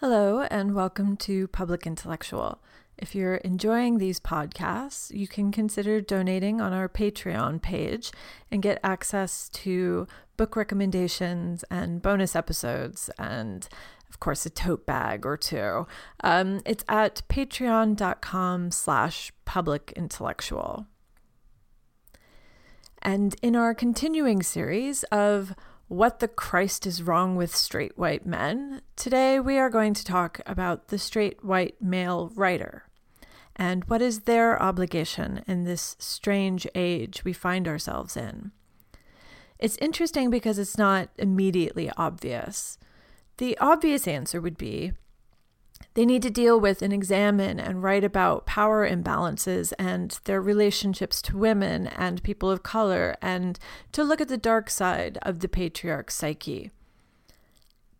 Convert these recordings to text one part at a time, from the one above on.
Hello, and welcome to Public Intellectual. If you're enjoying these podcasts, you can consider donating on our Patreon page and get access to book recommendations and bonus episodes, and of course, a tote bag or two. Um, it's at patreon.com slash public intellectual. And in our continuing series of what the Christ is wrong with straight white men. Today we are going to talk about the straight white male writer and what is their obligation in this strange age we find ourselves in. It's interesting because it's not immediately obvious. The obvious answer would be they need to deal with and examine and write about power imbalances and their relationships to women and people of color and to look at the dark side of the patriarch psyche.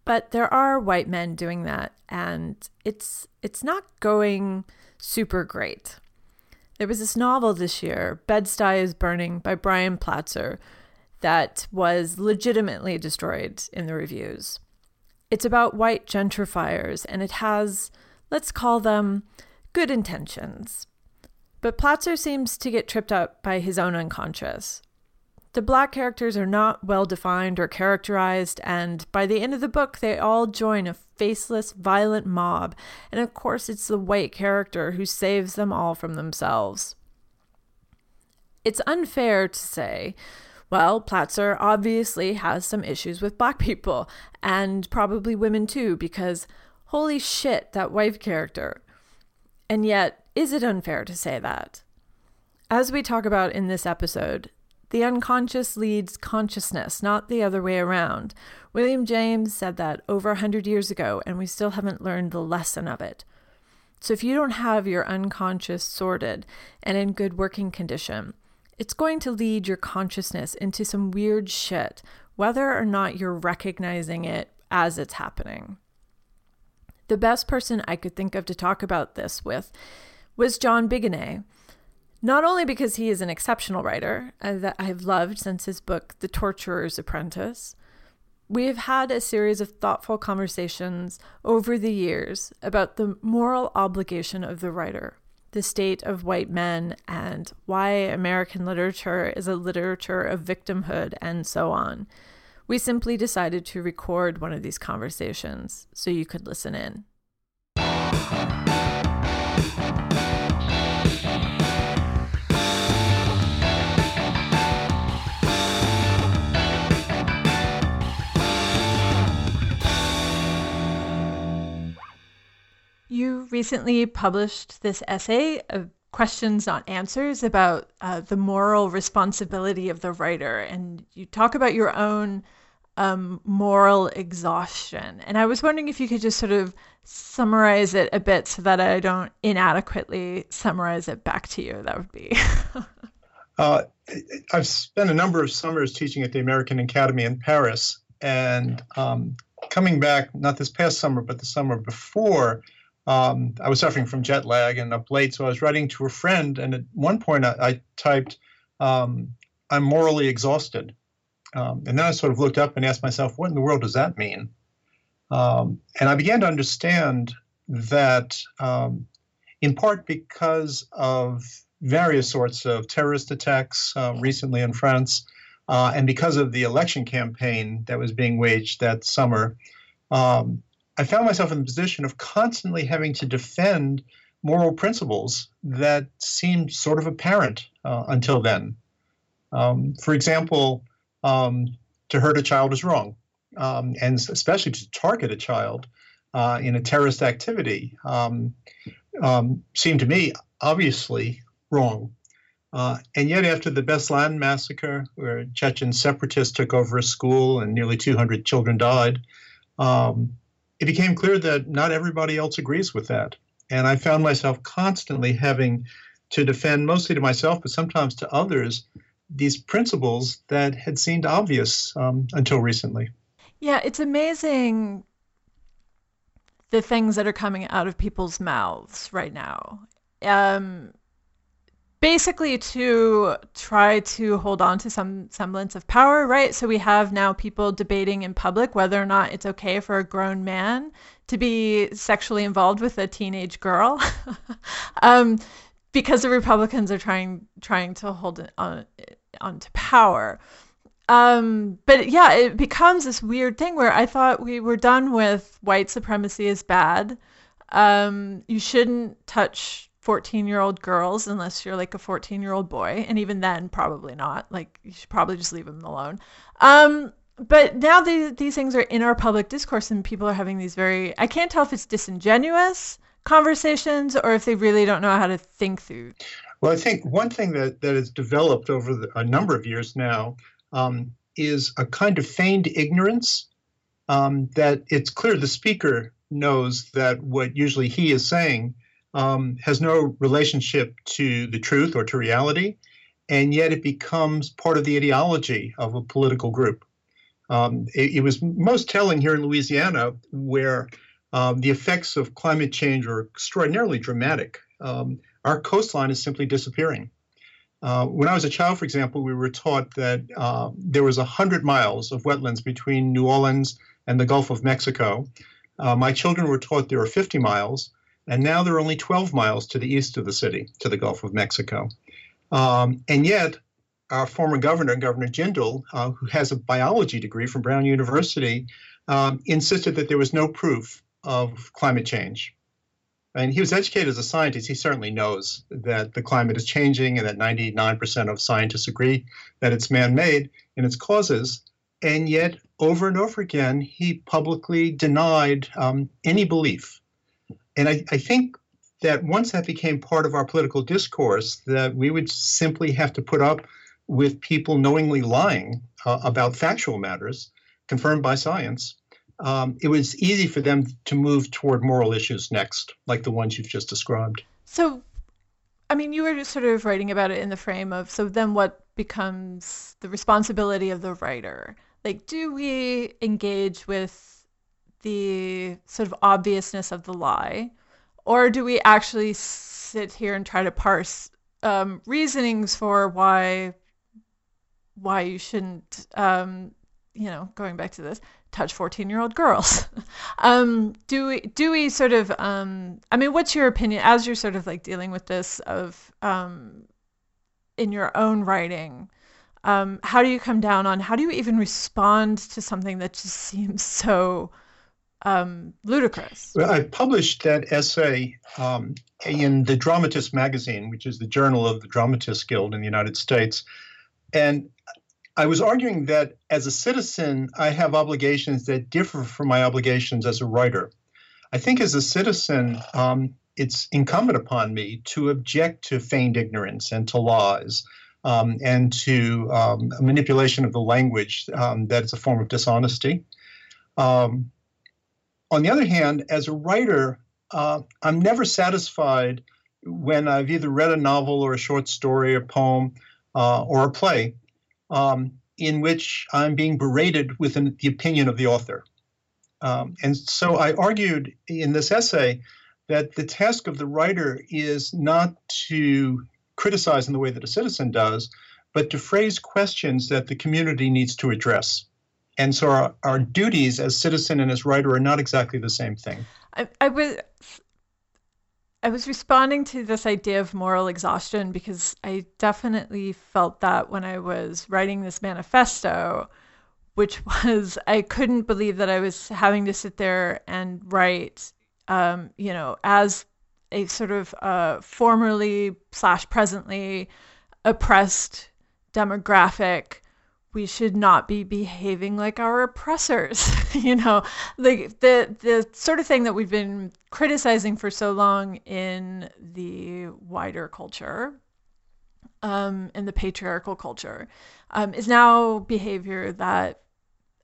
But there are white men doing that and it's it's not going super great. There was this novel this year, Bed-Stuy is Burning by Brian Platzer, that was legitimately destroyed in the reviews. It's about white gentrifiers, and it has, let's call them, good intentions. But Platzer seems to get tripped up by his own unconscious. The black characters are not well defined or characterized, and by the end of the book, they all join a faceless, violent mob, and of course, it's the white character who saves them all from themselves. It's unfair to say well, Platzer obviously has some issues with black people and probably women too, because holy shit, that wife character. And yet, is it unfair to say that? As we talk about in this episode, the unconscious leads consciousness, not the other way around. William James said that over a 100 years ago, and we still haven't learned the lesson of it. So, if you don't have your unconscious sorted and in good working condition, it's going to lead your consciousness into some weird shit, whether or not you're recognizing it as it's happening. The best person I could think of to talk about this with was John Biguenet. Not only because he is an exceptional writer uh, that I've loved since his book, The Torturer's Apprentice, we have had a series of thoughtful conversations over the years about the moral obligation of the writer the state of white men and why American literature is a literature of victimhood and so on. We simply decided to record one of these conversations so you could listen in. You recently published this essay of questions, not answers, about uh, the moral responsibility of the writer. And you talk about your own um, moral exhaustion. And I was wondering if you could just sort of summarize it a bit so that I don't inadequately summarize it back to you. That would be. uh, I've spent a number of summers teaching at the American Academy in Paris. And um, coming back, not this past summer, but the summer before, um, I was suffering from jet lag and up late, so I was writing to a friend, and at one point I, I typed, um, "I'm morally exhausted," um, and then I sort of looked up and asked myself, "What in the world does that mean?" Um, and I began to understand that, um, in part because of various sorts of terrorist attacks uh, recently in France, uh, and because of the election campaign that was being waged that summer. Um, I found myself in the position of constantly having to defend moral principles that seemed sort of apparent uh, until then. Um, for example, um, to hurt a child is wrong, um, and especially to target a child uh, in a terrorist activity um, um, seemed to me obviously wrong. Uh, and yet, after the Beslan massacre, where Chechen separatists took over a school and nearly 200 children died, um, it became clear that not everybody else agrees with that. And I found myself constantly having to defend, mostly to myself, but sometimes to others, these principles that had seemed obvious um, until recently. Yeah, it's amazing the things that are coming out of people's mouths right now. Um, basically to try to hold on to some semblance of power, right? So we have now people debating in public whether or not it's okay for a grown man to be sexually involved with a teenage girl, um, because the Republicans are trying trying to hold on onto power. Um, but yeah, it becomes this weird thing where I thought we were done with white supremacy is bad. Um, you shouldn't touch 14 year old girls unless you're like a 14 year old boy and even then probably not. Like you should probably just leave them alone. Um but now the, these things are in our public discourse and people are having these very i can't tell if it's disingenuous conversations or if they really don't know how to think through. Well i think one thing that, that has developed over the, a number of years now um, is a kind of feigned ignorance um, that it's clear the speaker knows that what usually he is saying um, has no relationship to the truth or to reality, and yet it becomes part of the ideology of a political group. Um, it, it, was most telling here in Louisiana, where um, the effects of climate change are extraordinarily dramatic. Um, our coastline is simply disappearing. Uh, when I was a child, for example, we were taught that uh, there was 100 miles of wetlands between New Orleans and the Gulf of Mexico. Uh, my children were taught there are 50 miles and now they're only 12 miles to the east of the city, to the Gulf of Mexico. Um, and yet, our former governor, Governor Jindal, uh, who has a biology degree from Brown University, um, insisted that there was no proof of climate change. And he was educated as a scientist. He certainly knows that the climate is changing and that 99% of scientists agree that it's man made and its causes. And yet, over and over again, he publicly denied um, any belief and I, I think that once that became part of our political discourse, that we would simply have to put up with people knowingly lying uh, about factual matters confirmed by science. Um, it was easy for them to move toward moral issues next, like the ones you've just described. So, I mean, you were just sort of writing about it in the frame of so then what becomes the responsibility of the writer? Like, do we engage with the sort of obviousness of the lie? Or do we actually sit here and try to parse um, reasonings for why why you shouldn't, um, you know, going back to this, touch 14 year old girls. um, do we, do we sort of, um, I mean, what's your opinion as you're sort of like dealing with this of, um, in your own writing? Um, how do you come down on, how do you even respond to something that just seems so, um, ludicrous. Well, I published that essay um, in the Dramatist magazine, which is the journal of the Dramatists Guild in the United States. And I was arguing that as a citizen, I have obligations that differ from my obligations as a writer. I think as a citizen, um, it's incumbent upon me to object to feigned ignorance and to lies. Um, and to um, manipulation of the language um, that is a form of dishonesty. Um, on the other hand, as a writer, uh, I'm never satisfied when I've either read a novel or a short story, a poem, uh, or a play um, in which I'm being berated with an, the opinion of the author. Um, and so I argued in this essay that the task of the writer is not to criticize in the way that a citizen does, but to phrase questions that the community needs to address. And so our, our duties as citizen and as writer are not exactly the same thing. I, I was I was responding to this idea of moral exhaustion because I definitely felt that when I was writing this manifesto, which was I couldn't believe that I was having to sit there and write, um, you know, as a sort of uh, formerly slash presently oppressed demographic we should not be behaving like our oppressors you know? Like the the sort of thing that we've been criticizing for so long in the wider culture um, in the patriarchal culture um, is now behavior that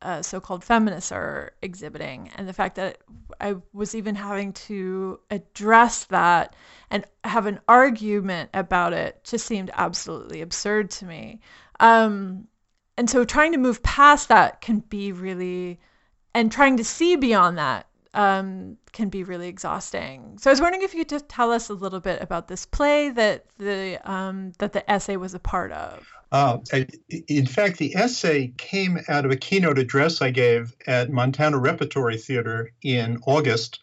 uh, so-called feminists are exhibiting. And the fact that i was even having to address that and have an argument about it just seemed absolutely absurd to me. Um, and so trying to move past that can be really and trying to see beyond that um, can be really exhausting. So I was wondering if you could just tell us a little bit about this play that the um, that the essay was a part of. Uh, in fact, the essay came out of a keynote address I gave at Montana Repertory Theater in August.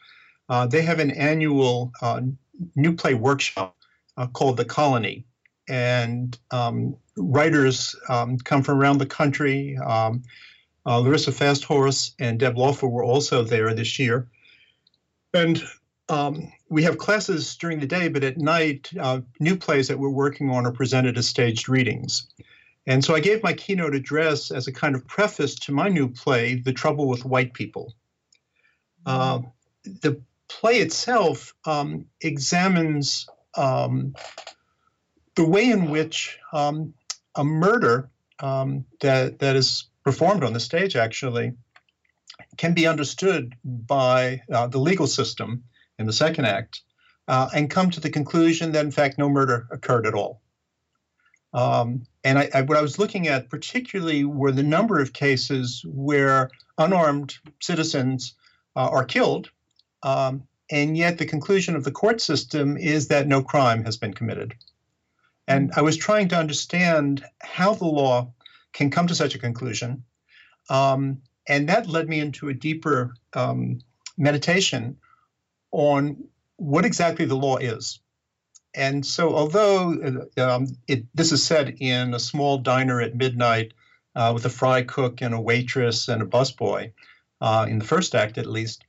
Uh, they have an annual uh, new play workshop uh, called The Colony, and um, writers um, come from around the country. Um, uh, Larissa Fasthorse and Deb Laufer were also there this year. And um, we have classes during the day, but at night, uh, new plays that we're working on are presented as staged readings. And so I gave my keynote address as a kind of preface to my new play, The Trouble with White People. Uh, the play itself um, examines um, the way in which um, a murder um, that, that is performed on the stage actually can be understood by uh, the legal system in the second act uh, and come to the conclusion that in fact no murder occurred at all. Um, and I, I, what I was looking at particularly were the number of cases where unarmed citizens uh, are killed, um, and yet the conclusion of the court system is that no crime has been committed. And I was trying to understand how the law can come to such a conclusion. Um, and that led me into a deeper um, meditation on what exactly the law is. And so, although uh, um, it, this is set in a small diner at midnight uh, with a fry cook and a waitress and a busboy, uh, in the first act at least,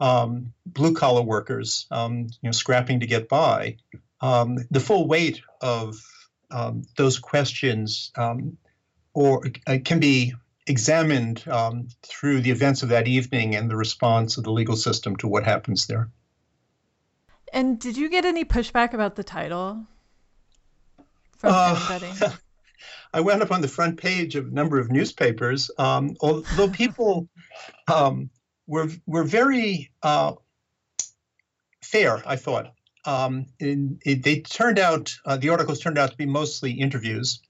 um, blue collar workers, um, you know, scrapping to get by, um, the full weight of um, those questions or uh, can be examined um, through the events of that evening and the response of the legal system to what happens there. And did you get any pushback about the title from uh. I wound up on the front page of a number of newspapers, um, although people um, were were very uh, fair. I thought um, it, they turned out uh, the articles turned out to be mostly interviews,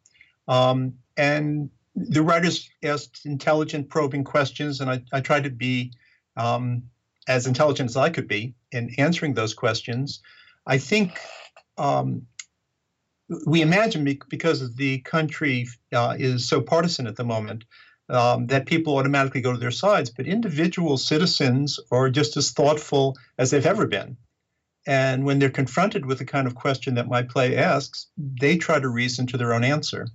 um, and the writers asked intelligent, probing questions, and I, I tried to be um, as intelligent as I could be in answering those questions. I think um, we imagine because the country uh, is so partisan at the moment um, that people automatically go to their sides, but individual citizens are just as thoughtful as they've ever been. And when they're confronted with the kind of question that my play asks, they try to reason to their own answer.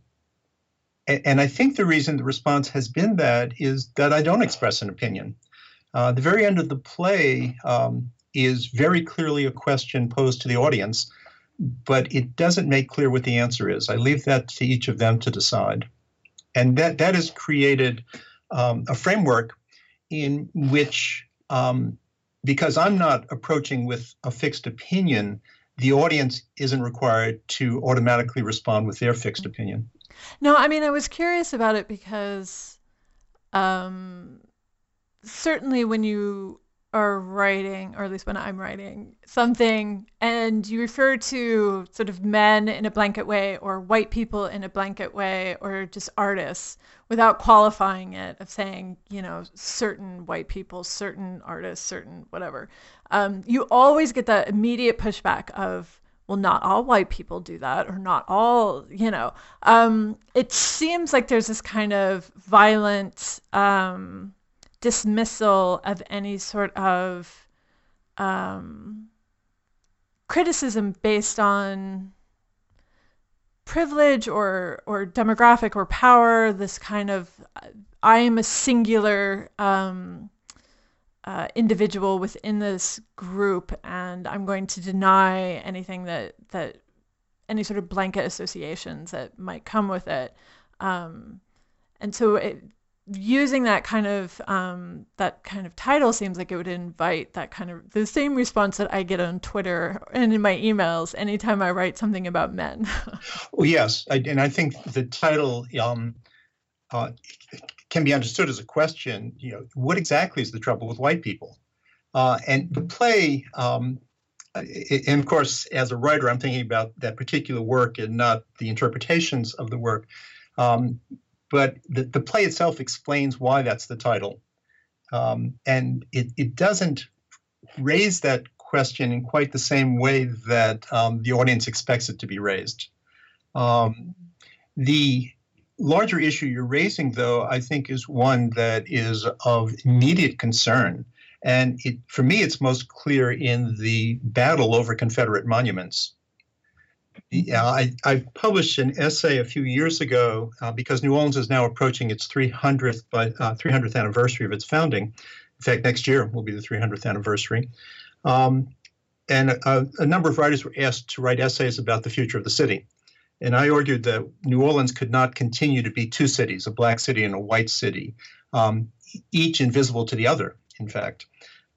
And I think the reason the response has been that is that I don't express an opinion. Uh, the very end of the play um, is very clearly a question posed to the audience, but it doesn't make clear what the answer is. I leave that to each of them to decide. And that, that has created um, a framework in which, um, because I'm not approaching with a fixed opinion, the audience isn't required to automatically respond with their fixed opinion. No, I mean, I was curious about it because um, certainly when you are writing, or at least when I'm writing something, and you refer to sort of men in a blanket way, or white people in a blanket way, or just artists without qualifying it, of saying, you know, certain white people, certain artists, certain whatever, um, you always get that immediate pushback of, well, not all white people do that, or not all, you know. Um, it seems like there's this kind of violent um, dismissal of any sort of um, criticism based on privilege or or demographic or power. This kind of I am a singular um, uh, individual within this group, and I'm going to deny anything that that any sort of blanket associations that might come with it. Um, and so, it, using that kind of um, that kind of title seems like it would invite that kind of the same response that I get on Twitter and in my emails anytime I write something about men. well, yes, I, and I think the title um, uh, can be understood as a question. You know, what exactly is the trouble with white people? Uh, and the play, um, and of course, as a writer, I'm thinking about that particular work and not the interpretations of the work. Um, but the, the play itself explains why that's the title. Um, and it, it doesn't raise that question in quite the same way that um, the audience expects it to be raised. Um, the larger issue you're raising, though, I think is one that is of immediate concern. And it, for me, it's most clear in the battle over Confederate monuments. Yeah, I, I, published an essay a few years ago uh, because New Orleans is now approaching its 300th, uh, 300th anniversary of its founding. In fact, next year will be the 300th anniversary. Um, and a, a, number of writers were asked to write essays about the future of the city. And I argued that New Orleans could not continue to be two cities, a black city and a white city, um, each invisible to the other, in fact.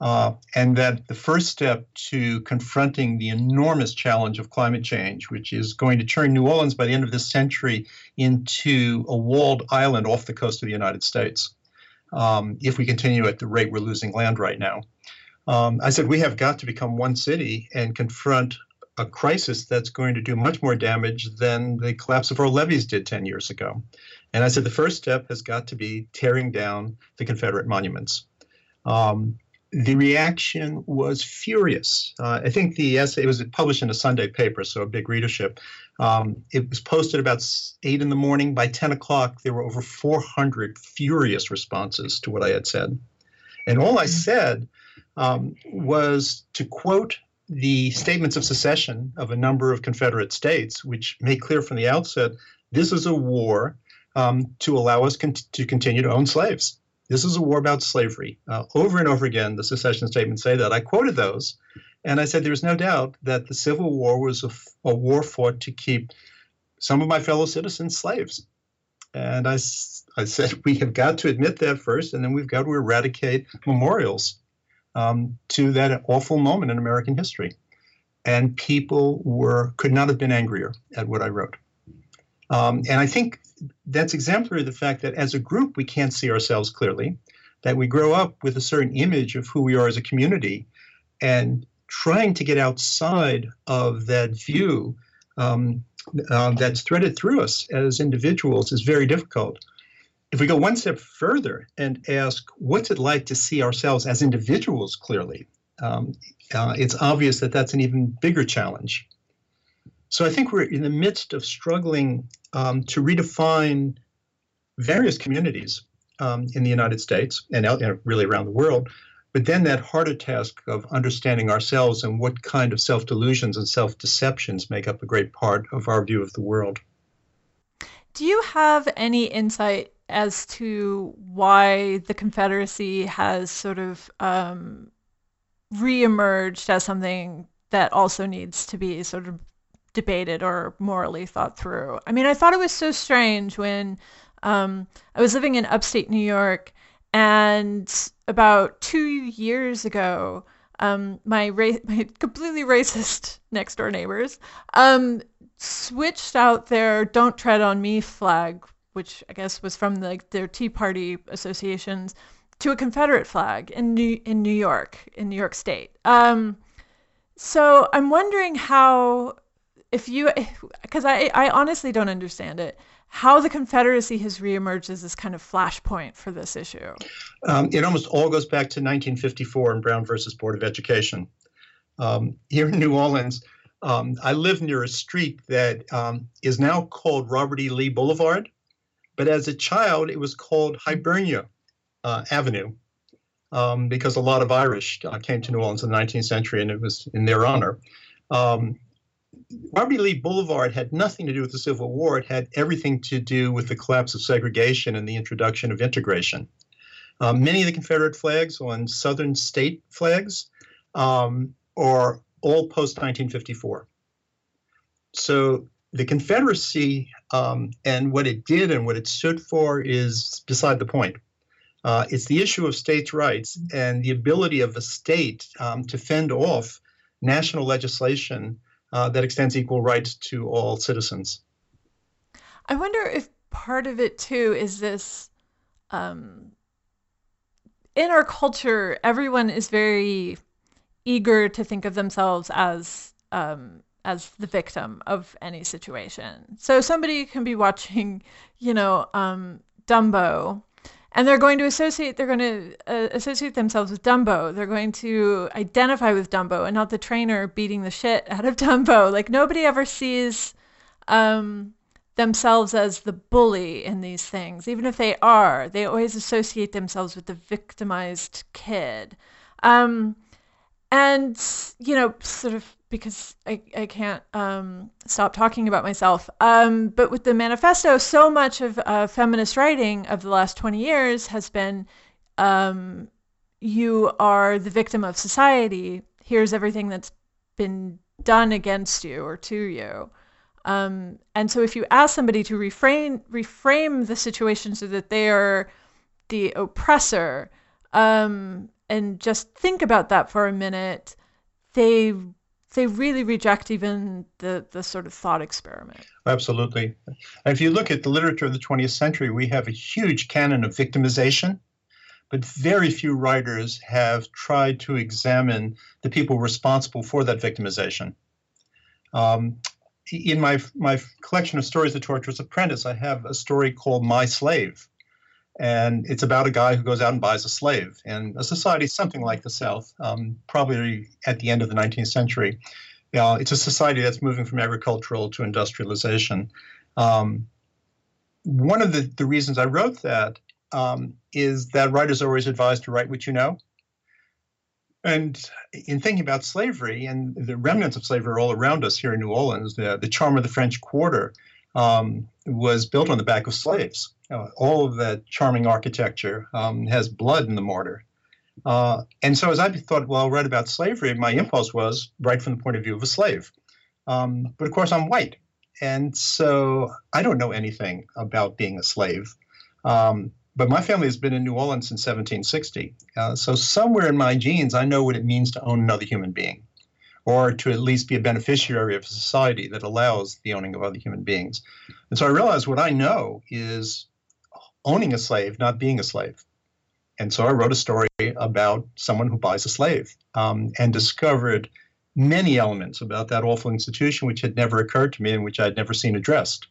Uh, and that the first step to confronting the enormous challenge of climate change, which is going to turn New Orleans by the end of this century into a walled island off the coast of the United States, um, if we continue at the rate we're losing land right now. Um, I said we have got to become one city and confront a crisis that's going to do much more damage than the collapse of our levees did 10 years ago. And I said the first step has got to be tearing down the Confederate monuments. Um, the reaction was furious. Uh, I think the essay was published in a Sunday paper, so a big readership. Um, it was posted about eight in the morning. By 10 o'clock, there were over 400 furious responses to what I had said. And all I mm-hmm. said um, was to quote the statements of secession of a number of Confederate states, which made clear from the outset this is a war um, to allow us con- to continue to own slaves. This is a war about slavery. Uh, over and over again, the secession statements say that. I quoted those, and I said there's no doubt that the Civil War was a, a war fought to keep some of my fellow citizens slaves. And I, I said we have got to admit that first, and then we've got to eradicate memorials um, to that awful moment in American history. And people were could not have been angrier at what I wrote. Um, and I think that's exemplary of the fact that as a group we can't see ourselves clearly, that we grow up with a certain image of who we are as a community, and trying to get outside of that view um, uh, that's threaded through us as individuals is very difficult if we go one step further and ask, what's it like to see ourselves as individuals clearly? Um, uh, it's obvious that that's an even bigger challenge. So I think we're in the midst of struggling um, to redefine various communities um, in the United States and out, really around the world. But then that harder task of understanding ourselves and what kind of self delusions and self deceptions make up a great part of our view of the world. Do you have any insight as to why the Confederacy has sort of um, reemerged as something that also needs to be sort of debated or morally thought through. I mean, I thought it was so strange when um, I was living in upstate New York, and about two years ago, um, my, ra- my completely racist next door neighbors um, switched out their "Don't Tread on Me" flag which I guess was from the, their Tea Party associations, to a Confederate flag in New in New York, in New York State. Um, so I'm wondering how, if you, because I I honestly don't understand it, how the Confederacy has reemerged as this kind of flashpoint for this issue. Um, it almost all goes back to 1954 in Brown versus Board of Education. Um, here in New Orleans, um, I live near a street that um, is now called Robert E. Lee Boulevard. But as a child, it was called Hibernia uh, Avenue um, because a lot of Irish uh, came to New Orleans in the 19th century and it was in their honor. Um, Robert. Lee Boulevard had nothing to do with the Civil War. It had everything to do with the collapse of segregation and the introduction of integration. Um, many of the Confederate flags on Southern state flags um, are all post 1954. So the Confederacy um, and what it did and what it stood for is beside the point. Uh, it's the issue of states' rights and the ability of a state um, to fend off national legislation uh, that extends equal rights to all citizens. I wonder if part of it too is this. Um, in our culture, everyone is very eager to think of themselves as um, as the victim of any situation. So somebody can be watching, you know, um, Dumbo and they're going to associate they're going to uh, associate themselves with Dumbo. They're going to identify with Dumbo and not the trainer beating the shit out of Dumbo. Like nobody ever sees um, themselves as the bully in these things, even if they are. They always associate themselves with the victimized kid. Um, and you know, sort of because I, I can't um, stop talking about myself. Um, but with the manifesto, so much of uh, feminist writing of the last 20 years has been um, you are the victim of society. Here's everything that's been done against you or to you. Um, and so if you ask somebody to reframe, reframe the situation so that they are the oppressor um, and just think about that for a minute, they they really reject even the, the sort of thought experiment. Absolutely. If you look at the literature of the 20th century, we have a huge canon of victimization, but very few writers have tried to examine the people responsible for that victimization. Um, in my, my collection of stories, The Torturer's Apprentice, I have a story called My Slave. And it's about a guy who goes out and buys a slave. And a society something like the South, um, probably at the end of the 19th century, uh, it's a society that's moving from agricultural to industrialization. Um, one of the, the reasons I wrote that um, is that writers are always advised to write what you know. And in thinking about slavery, and the remnants of slavery all around us here in New Orleans, the, the charm of the French Quarter um, was built on the back of slaves. Uh, all of that charming architecture um, has blood in the mortar. Uh, and so as I thought, well, I read about slavery, my impulse was right from the point of view of a slave. Um, but of course, I'm white. And so I don't know anything about being a slave. Um, but my family has been in New Orleans since 1760. Uh, so somewhere in my genes, I know what it means to own another human being or to at least be a beneficiary of a society that allows the owning of other human beings. And so I realized what I know is owning a slave, not being a slave. And so I wrote a story about someone who buys a slave um, and discovered many elements about that awful institution which had never occurred to me and which I'd never seen addressed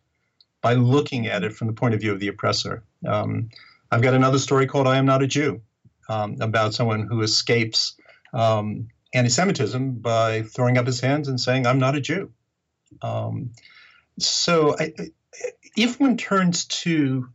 by looking at it from the point of view of the oppressor. Um, I've got another story called I Am Not a Jew um, about someone who escapes um, anti Semitism by throwing up his hands and saying, I'm not a Jew. Um, so I, if one turns to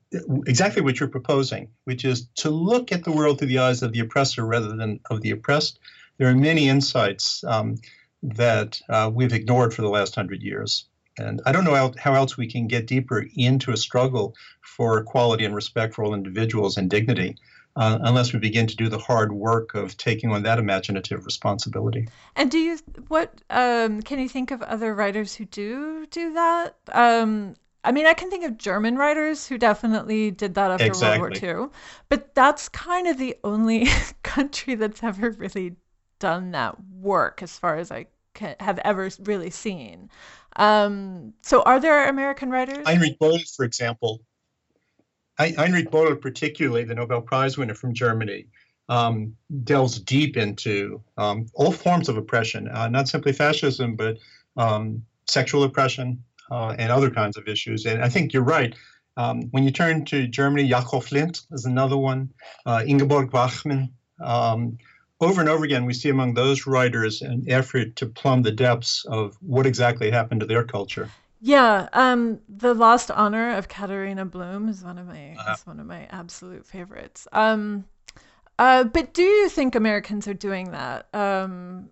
exactly what you're proposing, which is to look at the world through the eyes of the oppressor rather than of the oppressed, there are many insights um, that uh, we've ignored for the last hundred years. And I don't know how, how, else we can get deeper into a struggle for equality and respect for all individuals and dignity uh, unless we begin to do the hard work of taking on that imaginative responsibility. And do you what um, can you think of other writers who do do that? Um, I mean, I can think of German writers who definitely did that after exactly. World War II, but that's kind of the only country that's ever really done that work, as far as I can, have ever really seen. Um, so, are there American writers? Heinrich Böll, for example, Heinrich Böll, particularly the Nobel Prize winner from Germany, um, delves deep into um, all forms of oppression, uh, not simply fascism, but um, sexual oppression uh, and other kinds of issues. And I think you're right. Um, when you turn to Germany, Jakov Lind is another one, uh, Ingeborg Bachmann. Um, over and over again, we see among those writers an effort to plumb the depths of what exactly happened to their culture. Yeah, um, the Lost Honor of Katharina Blum is one of my uh-huh. is one of my absolute favorites. Um, uh, but do you think Americans are doing that, um,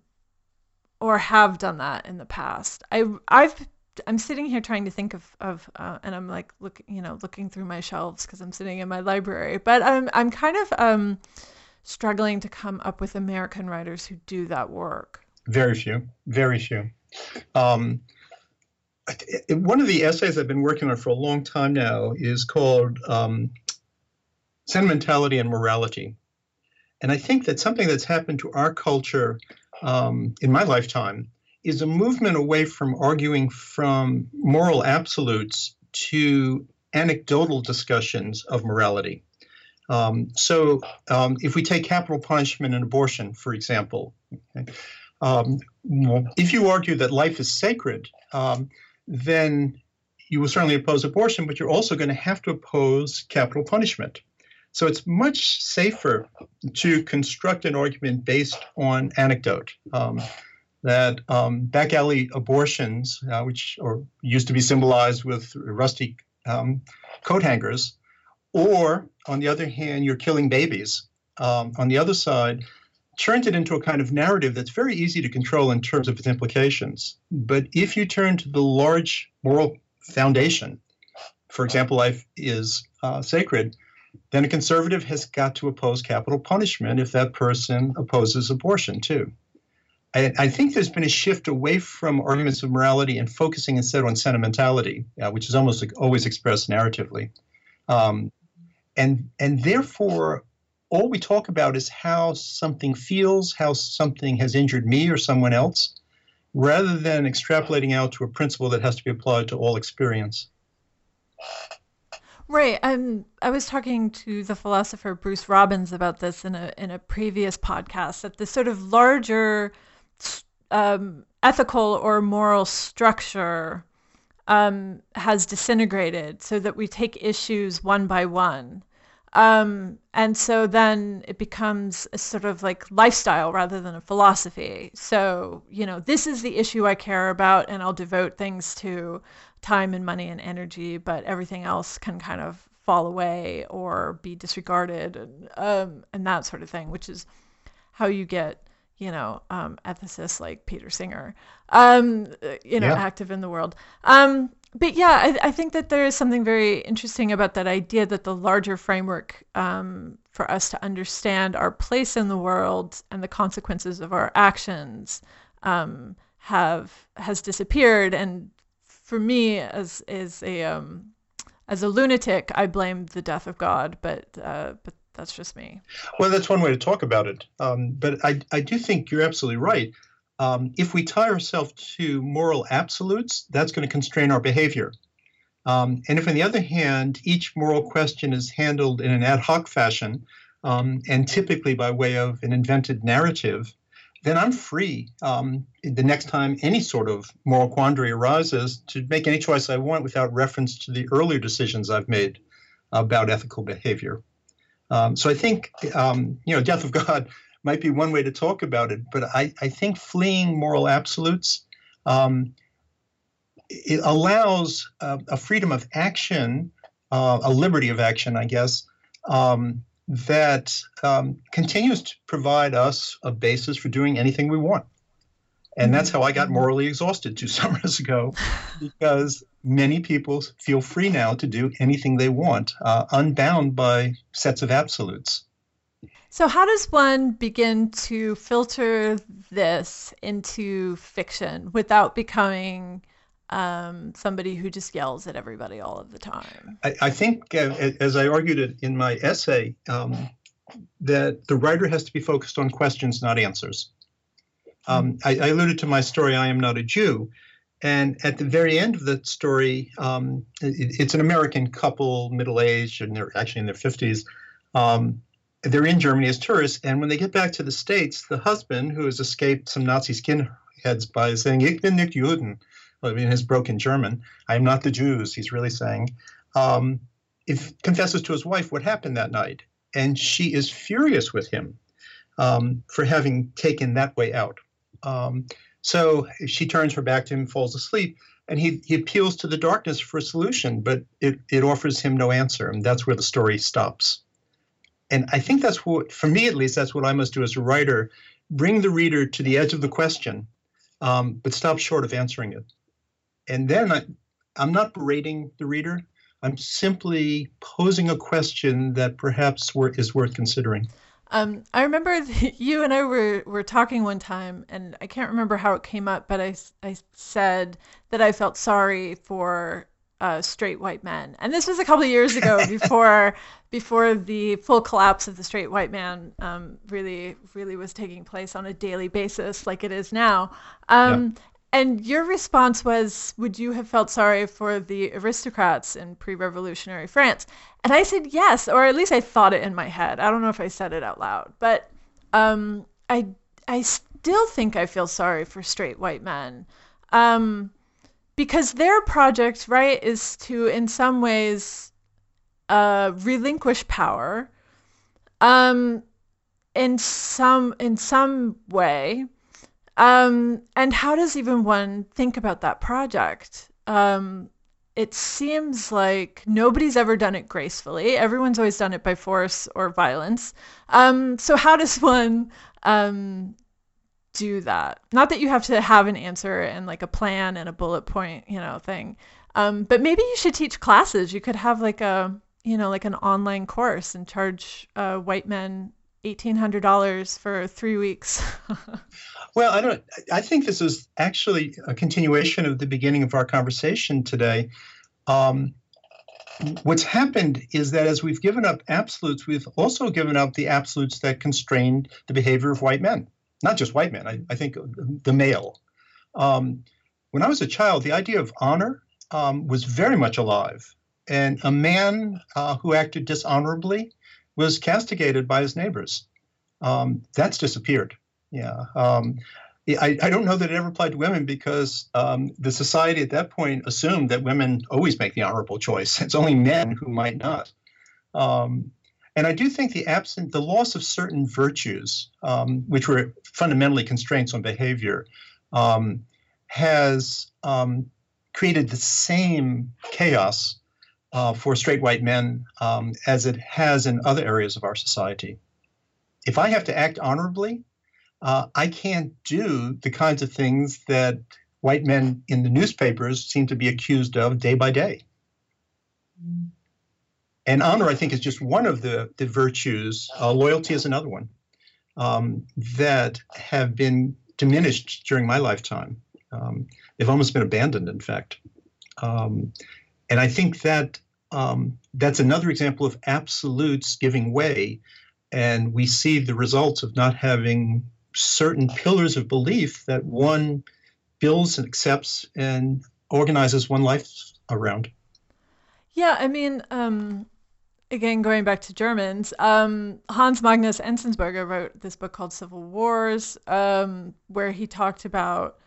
or have done that in the past? I I've I'm sitting here trying to think of of uh, and I'm like look you know looking through my shelves because I'm sitting in my library, but I'm I'm kind of um, struggling to come up with American writers who do that work. Very few, very few. Um, one of the essays I've been working on for a long time now is called um, Sentimentality and Morality. And I think that something that's happened to our culture um, in my lifetime is a movement away from arguing from moral absolutes to anecdotal discussions of morality. Um, so, um, if we take capital punishment and abortion, for example, okay, um, if you argue that life is sacred, um, then you will certainly oppose abortion, but you're also going to have to oppose capital punishment. So it's much safer to construct an argument based on anecdote. Um, that um, back alley abortions, uh, which or used to be symbolized with rusty um, coat hangers, or on the other hand, you're killing babies. Um, on the other side, turns it into a kind of narrative that's very easy to control in terms of its implications. But if you turn to the large moral foundation, for example, life is uh, sacred, then a conservative has got to oppose capital punishment if that person opposes abortion too. I, I think there's been a shift away from arguments of morality and focusing instead on sentimentality, uh, which is almost like always expressed narratively. Um, and, and therefore, all we talk about is how something feels, how something has injured me or someone else, rather than extrapolating out to a principle that has to be applied to all experience. Right. Um, I was talking to the philosopher Bruce Robbins about this in a in a previous podcast. That the sort of larger um, ethical or moral structure um, has disintegrated, so that we take issues one by one. Um, and so then it becomes a sort of like lifestyle rather than a philosophy. So, you know, this is the issue I care about, and I'll devote things to time and money and energy, but everything else can kind of fall away or be disregarded and, um, and that sort of thing, which is how you get, you know, um, ethicists like Peter Singer, um, you know, yeah. active in the world. Um, but yeah, I, I, think that there is something very interesting about that idea that the larger framework um, for us to understand our place in the world and the consequences of our actions um, have has disappeared. And for me, as as a um, as a lunatic, I blame the death of God, but uh, but that's just me. Well, that's one way to talk about it. Um, but I I do think you're absolutely right um, if we tie ourselves to moral absolutes, that's going to constrain our behavior. Um, and if, on the other hand, each moral question is handled in an ad hoc fashion, um, and typically by way of an invented narrative, then I'm free um, the next time any sort of moral quandary arises to make any choice I want without reference to the earlier decisions I've made about ethical behavior. Um, so I think, um, you know, death of God might be one way to talk about it. But I, I think fleeing moral absolutes um, it allows a, a, freedom of action, uh, a liberty of action, I guess, um, that um, continues to provide us a basis for doing anything we want. And that's how I got morally exhausted two summers ago, because many people feel free now to do anything they want, uh, unbound by sets of absolutes. So, how does one begin to filter this into fiction without becoming um, somebody who just yells at everybody all of the time? I, I think, uh, as I argued it in my essay, um, that the writer has to be focused on questions, not answers. Um, I, I, alluded to my story, I Am Not a Jew. And at the very end of the story, um, it, it's an American couple, middle aged, and they're actually in their 50s. Um, they're in Germany as tourists, and when they get back to the States, the husband, who has escaped some Nazi skinheads by saying, Ich bin nicht Juden, I mean, his broken German, I am not the Jews, he's really saying, um, if confesses to his wife what happened that night. And she is furious with him um, for having taken that way out. Um, so she turns her back to him, falls asleep, and he, he appeals to the darkness for a solution, but it, it offers him no answer. And that's where the story stops and I think that's what, for me at least, that's what I must do as a writer bring the reader to the edge of the question, um, but stop short of answering it. And then I, I'm not berating the reader. I'm simply posing a question that perhaps is worth considering. Um, I remember you and I were, were talking one time, and I can't remember how it came up, but I, I said that I felt sorry for uh, straight white men. And this was a couple of years ago before before the full collapse of the straight white man um, really really was taking place on a daily basis like it is now. Um, And your response was, would you have felt sorry for the aristocrats in pre-revolutionary France? And I said yes, or at least I thought it in my head. I don't know if I said it out loud, but um, I I still think I feel sorry for straight white men. Um, because their project, right, is to in some ways uh, relinquish power Um, in some in some way. Um, and how does even one think about that project? Um, it seems like nobody's ever done it gracefully. Everyone's always done it by force or violence. Um, so how does one um, do that? Not that you have to have an answer and like a plan and a bullet point, you know, thing. Um, but maybe you should teach classes. You could have like a, you know, like an online course and charge uh, white men eighteen hundred dollars for three weeks. well, I don't. I think this is actually a continuation of the beginning of our conversation today. Um, what's happened is that as we've given up absolutes, we've also given up the absolutes that constrained the behavior of white men. Not just white men. I, I think the male. Um, when I was a child, the idea of honor um, was very much alive, and a man uh, who acted dishonorably was castigated by his neighbors. Um, that's disappeared. Yeah. Um, I, I, don't know that it ever applied to women because um, the society at that point assumed that women always make the honorable choice. It's only men who might not. Um, and I do think the absent, the loss of certain virtues, um, which were fundamentally constraints on behavior, um, has created the same chaos uh, for straight white men um, as it has in other areas of our society. If I have to act honorably, uh, I can't do the kinds of things that white men in the newspapers seem to be accused of day by day. And honor, I think, is just one of the, the virtues. Uh, loyalty is another one um, that have been diminished during my lifetime. Um, they've almost been abandoned, in fact. Um, and I think that um, that's another example of absolutes giving way. And we see the results of not having certain pillars of belief that one builds and accepts and organizes one life around. Yeah, I mean, um, again, going back to Germans, um, Hans Magnus Enzensberger wrote this book called Civil Wars, um, where he talked about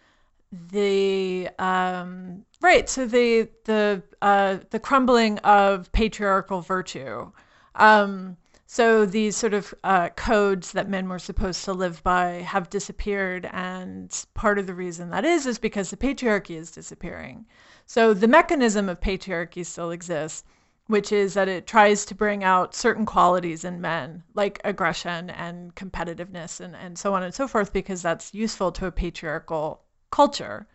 the um, right so the the uh, the crumbling of patriarchal virtue. Um, so these sort of uh, codes that men were supposed to live by have disappeared and part of the reason that is is because the patriarchy is disappearing. So the mechanism of patriarchy still exists which is that it tries to bring out certain qualities in men like aggression and competitiveness and, and so on and so forth because that's useful to a patriarchal culture.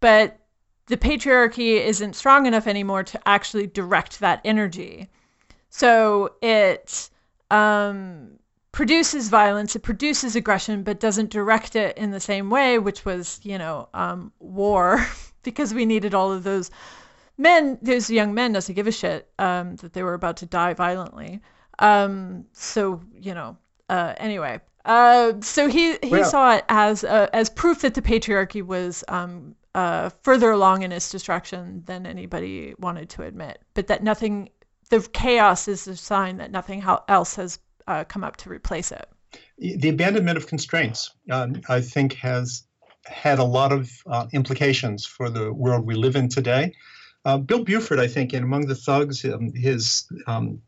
But the patriarchy isn't strong enough anymore to actually direct that energy. So it um, produces violence, it produces aggression, but doesn't direct it in the same way, which was, you know, um, war, because we needed all of those men, those young men, doesn't give a shit um, that they were about to die violently. Um, so, you know, uh, anyway, uh, so he he well, saw it as uh, as proof that the patriarchy was um, uh, further along in its destruction than anybody wanted to admit, but that nothing, the chaos is a sign that nothing else has uh, come up to replace it. The abandonment of constraints, um, I think, has had a lot of uh, implications for the world we live in today. Bill Buford, I think, in Among the Thugs, um, his um,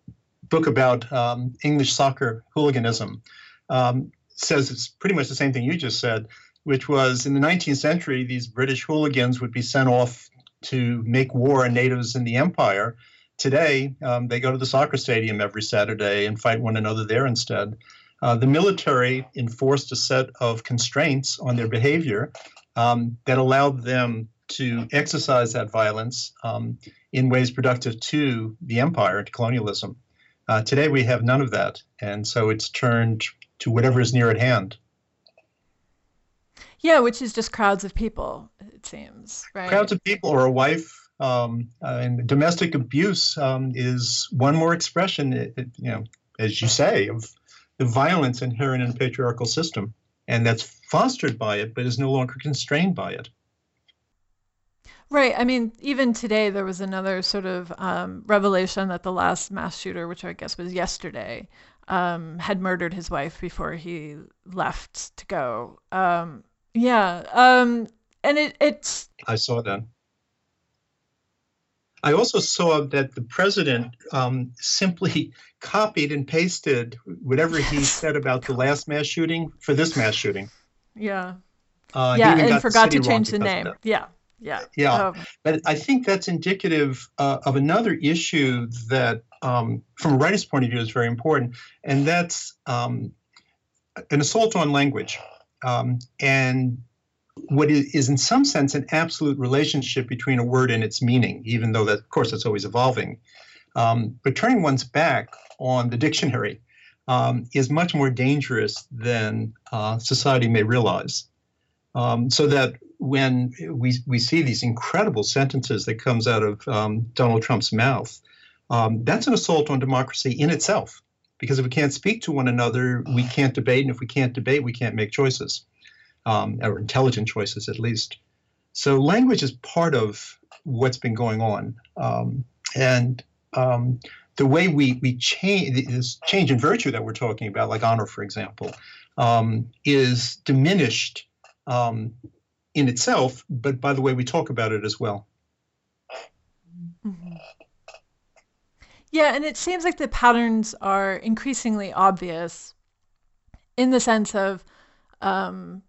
book about um, English soccer hooliganism um, says it's pretty much the same thing you just said, which was in the 19th century, these British hooligans would be sent off to make war on natives in the empire. Today, um, they go to the soccer stadium every Saturday and fight one another there instead. Uh, the military enforced a set of constraints on their behavior um, that allowed them to exercise that violence um, in ways productive to the empire, to colonialism. Uh, today, we have none of that. And so it's turned to whatever is near at hand. Yeah, which is just crowds of people, it seems, right? Crowds of people or a wife. Um, and domestic abuse um, is one more expression, it, it, you know, as you say, of the violence inherent in a patriarchal system. And that's fostered by it, but is no longer constrained by it. Right. I mean, even today, there was another sort of um, revelation that the last mass shooter, which I guess was yesterday, um, had murdered his wife before he left to go. Um, yeah, um, and it it's. I saw that. I also saw that the president um, simply copied and pasted whatever he said about the last mass shooting for this mass shooting. Yeah. Uh, yeah, and forgot to change the name. Yeah. Yeah. Yeah. Um, but I think that's indicative uh, of another issue that, um, from a writer's point of view, is very important, and that's um, an assault on language. Um, and what is, in some sense, an absolute relationship between a word and its meaning, even though that, of course, it's always evolving. Um, but turning one's back on the dictionary um, is much more dangerous than uh, society may realize. Um, so that when we, we see these incredible sentences that comes out of um, Donald Trump's mouth, um, that's an assault on democracy in itself. Because if we can't speak to one another, we can't debate, and if we can't debate, we can't make choices, um, or intelligent choices at least. So language is part of what's been going on, um, and um, the way we we change this change in virtue that we're talking about, like honor, for example, um, is diminished um, in itself, but by the way we talk about it as well. Mm-hmm. Yeah, and it seems like the patterns are increasingly obvious in the sense of um,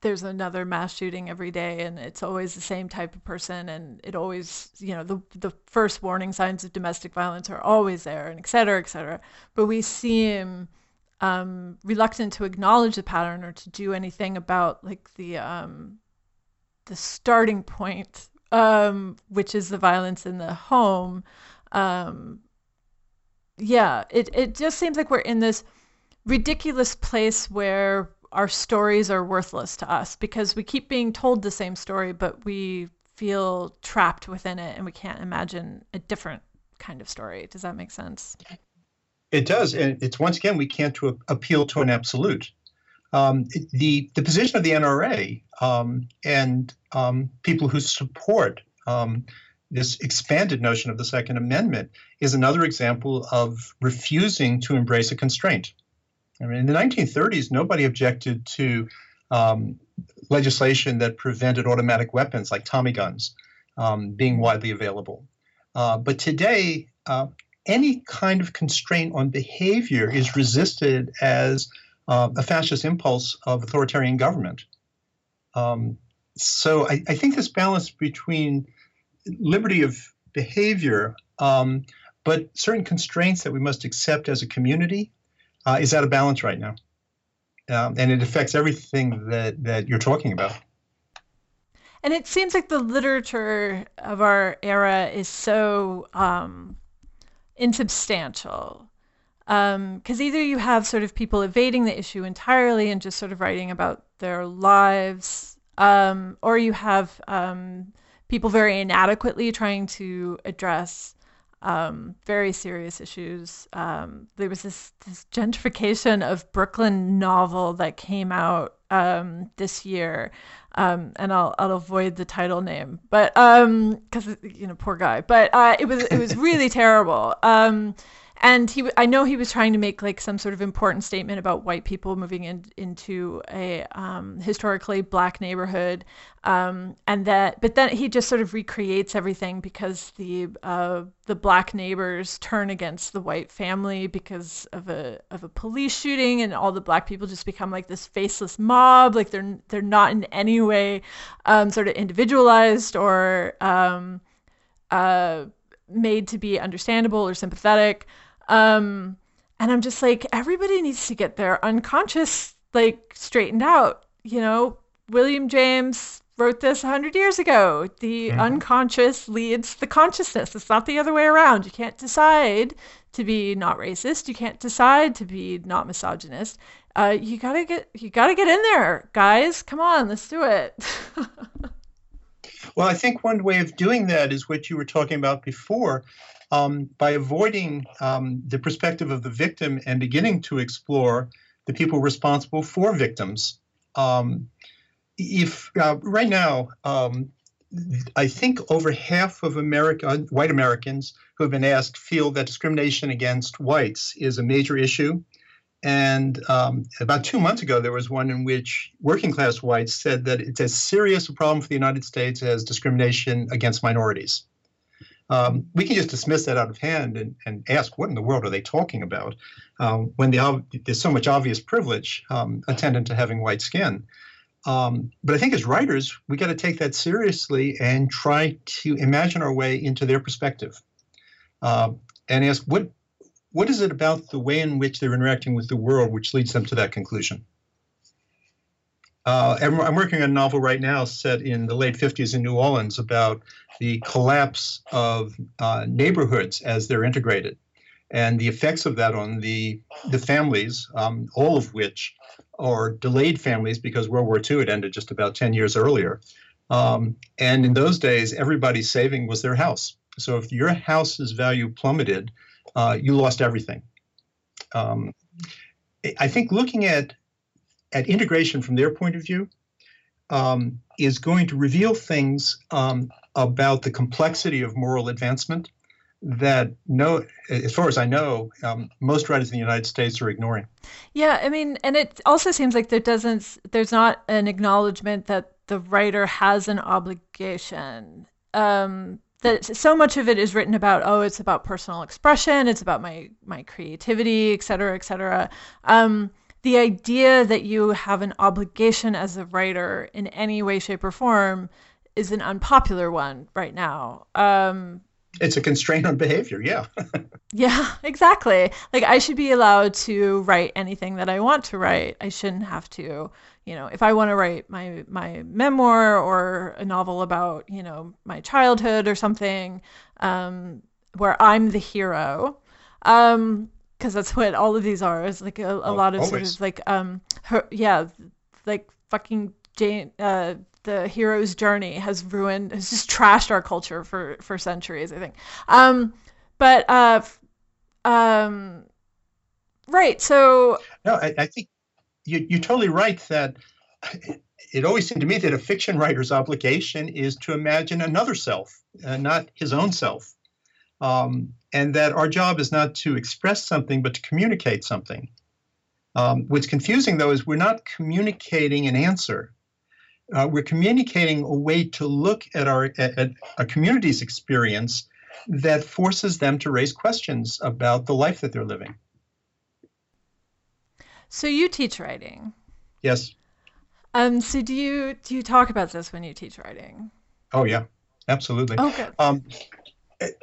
there's another mass shooting every day and it's always the same type of person and it always you know the the first warning signs of domestic violence are always there and et cetera et cetera but we seem um, reluctant to acknowledge the pattern or to do anything about like the um, the starting point um, which is the violence in the home um, yeah it, it just seems like we're in this ridiculous place where our stories are worthless to us because we keep being told the same story, but we feel trapped within it and we can't imagine a different kind of story. Does that make sense? It does. And it's once again, we can't to appeal to an absolute. Um, the, the position of the NRA um, and um, people who support um, this expanded notion of the Second Amendment is another example of refusing to embrace a constraint. I mean, in the 1930s, nobody objected to um, legislation that prevented automatic weapons like Tommy guns um, being widely available. Uh, but today, uh, any kind of constraint on behavior is resisted as uh, a fascist impulse of authoritarian government. Um, so I, I, think this balance between liberty of behavior, um, but certain constraints that we must accept as a community uh, is out of balance right now. Um, and it affects everything that, that you're talking about. And it seems like the literature of our era is so um, insubstantial. Because um, either you have sort of people evading the issue entirely and just sort of writing about their lives, um, or you have um, people very inadequately trying to address um, very serious issues. Um, there was this, this, gentrification of Brooklyn novel that came out um, this year, um, and I'll I'll avoid the title name, but because um, you know poor guy, but uh, it was it was really terrible. Um, and he i know he was trying to make like some sort of important statement about white people moving in, into a um, historically black neighborhood. Um, and that but then he just sort of recreates everything because the uh, the black neighbors turn against the white family because of a of a police shooting and all the black people just become like this faceless mob. Like they're they're not in any way um, sort of individualized or um, uh, made to be understandable or sympathetic um, and I'm just like, everybody needs to get their unconscious like straightened out. You know, William James wrote this 100 years ago. The mm-hmm. unconscious leads the consciousness. It's not the other way around. You can't decide to be not racist. You can't decide to be not misogynist. Uh, you gotta get you gotta get in there, guys. Come on, let's do it. well, I think one way of doing that is what you were talking about before, um, by avoiding um, the perspective of the victim and beginning to explore the people responsible for victims. Um, if uh, right now, um, I think over half of America, white Americans who have been asked feel that discrimination against whites is a major issue. And um, about two months ago, there was one in which working class whites said that it's as serious a problem for the United States as discrimination against minorities. Um, we can just dismiss that out of hand and, and, ask, what in the world are they talking about? Um, when the, there's so much obvious privilege um, attendant to having white skin. Um, but I think as writers, we got to take that seriously and try to imagine our way into their perspective uh, and ask what what is it about the way in which they're interacting with the world which leads them to that conclusion. Uh, I'm working on a novel right now set in the late 50s in New Orleans about the collapse of uh, neighborhoods as they're integrated and the effects of that on the, the families, um, all of which are delayed families because World War II had ended just about 10 years earlier. Um, and in those days, everybody's saving was their house. So if your house's value plummeted, uh, you lost everything. Um, I think looking at at integration from their point of view um, is going to reveal things um, about the complexity of moral advancement that no, as far as I know, um, most writers in the United States are ignoring. Yeah, I mean, and it also seems like there doesn't, there's not an acknowledgement that the writer has an obligation. Um, that so much of it is written about, oh, it's about personal expression, it's about my my creativity, et cetera, et cetera. Um, the idea that you have an obligation as a writer in any way, shape, or form is an unpopular one right now. Um, it's a constraint on behavior yeah. Yeah exactly. Like i should be allowed to write anything that i want to write. I shouldn't have to you know if i want to write my my memoir or a novel about you know my childhood or something um, where i'm the hero um because that's what all of these are It's like a, a oh, lot of always. sort of like um her yeah like fucking Jane uh the hero's journey has ruined has just trashed our culture for for centuries i think um but uh um right so no i, I think you, you're totally right that it always seemed to me that a fiction writer's obligation is to imagine another self uh, not his own self um, and that our job is not to express something but to communicate something um, what's confusing though is we're not communicating an answer uh, we're communicating a way to look at our at, at a community's experience that forces them to raise questions about the life that they're living. So you teach writing. Yes. Um. So do you do you talk about this when you teach writing? Oh yeah, absolutely. Oh good. Um,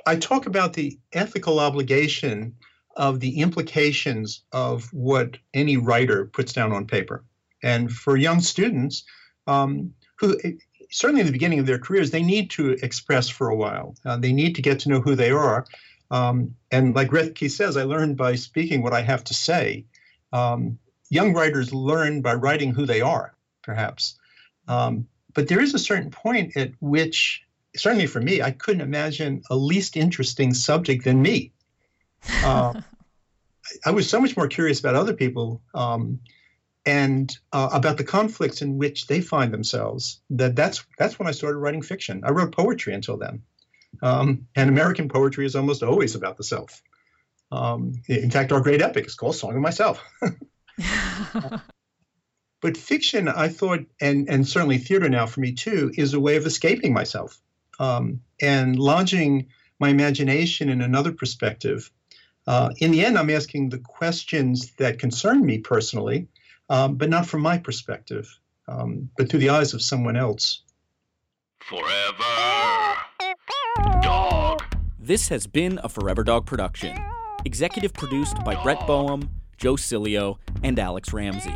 I talk about the ethical obligation of the implications of what any writer puts down on paper, and for young students, um, who certainly in the beginning of their careers, they need to express for a while. Uh, they need to get to know who they are. Um, and like Roethke says, I learned by speaking what I have to say. Um, young writers learn by writing who they are, perhaps. Um, but there is a certain point at which, certainly for me, I couldn't imagine a least interesting subject than me. Uh, I was so much more curious about other people. Um, and uh, about the conflicts in which they find themselves. That that's that's when I started writing fiction. I wrote poetry until then, um, and American poetry is almost always about the self. Um, in fact, our great epic is called "Song of Myself." but fiction, I thought, and and certainly theater now for me too, is a way of escaping myself um, and lodging my imagination in another perspective. Uh, in the end, I'm asking the questions that concern me personally, um, but not from my perspective, um, but through the eyes of someone else. Forever Dog. This has been a Forever Dog production, executive produced by Brett Boehm, Joe Cilio, and Alex Ramsey.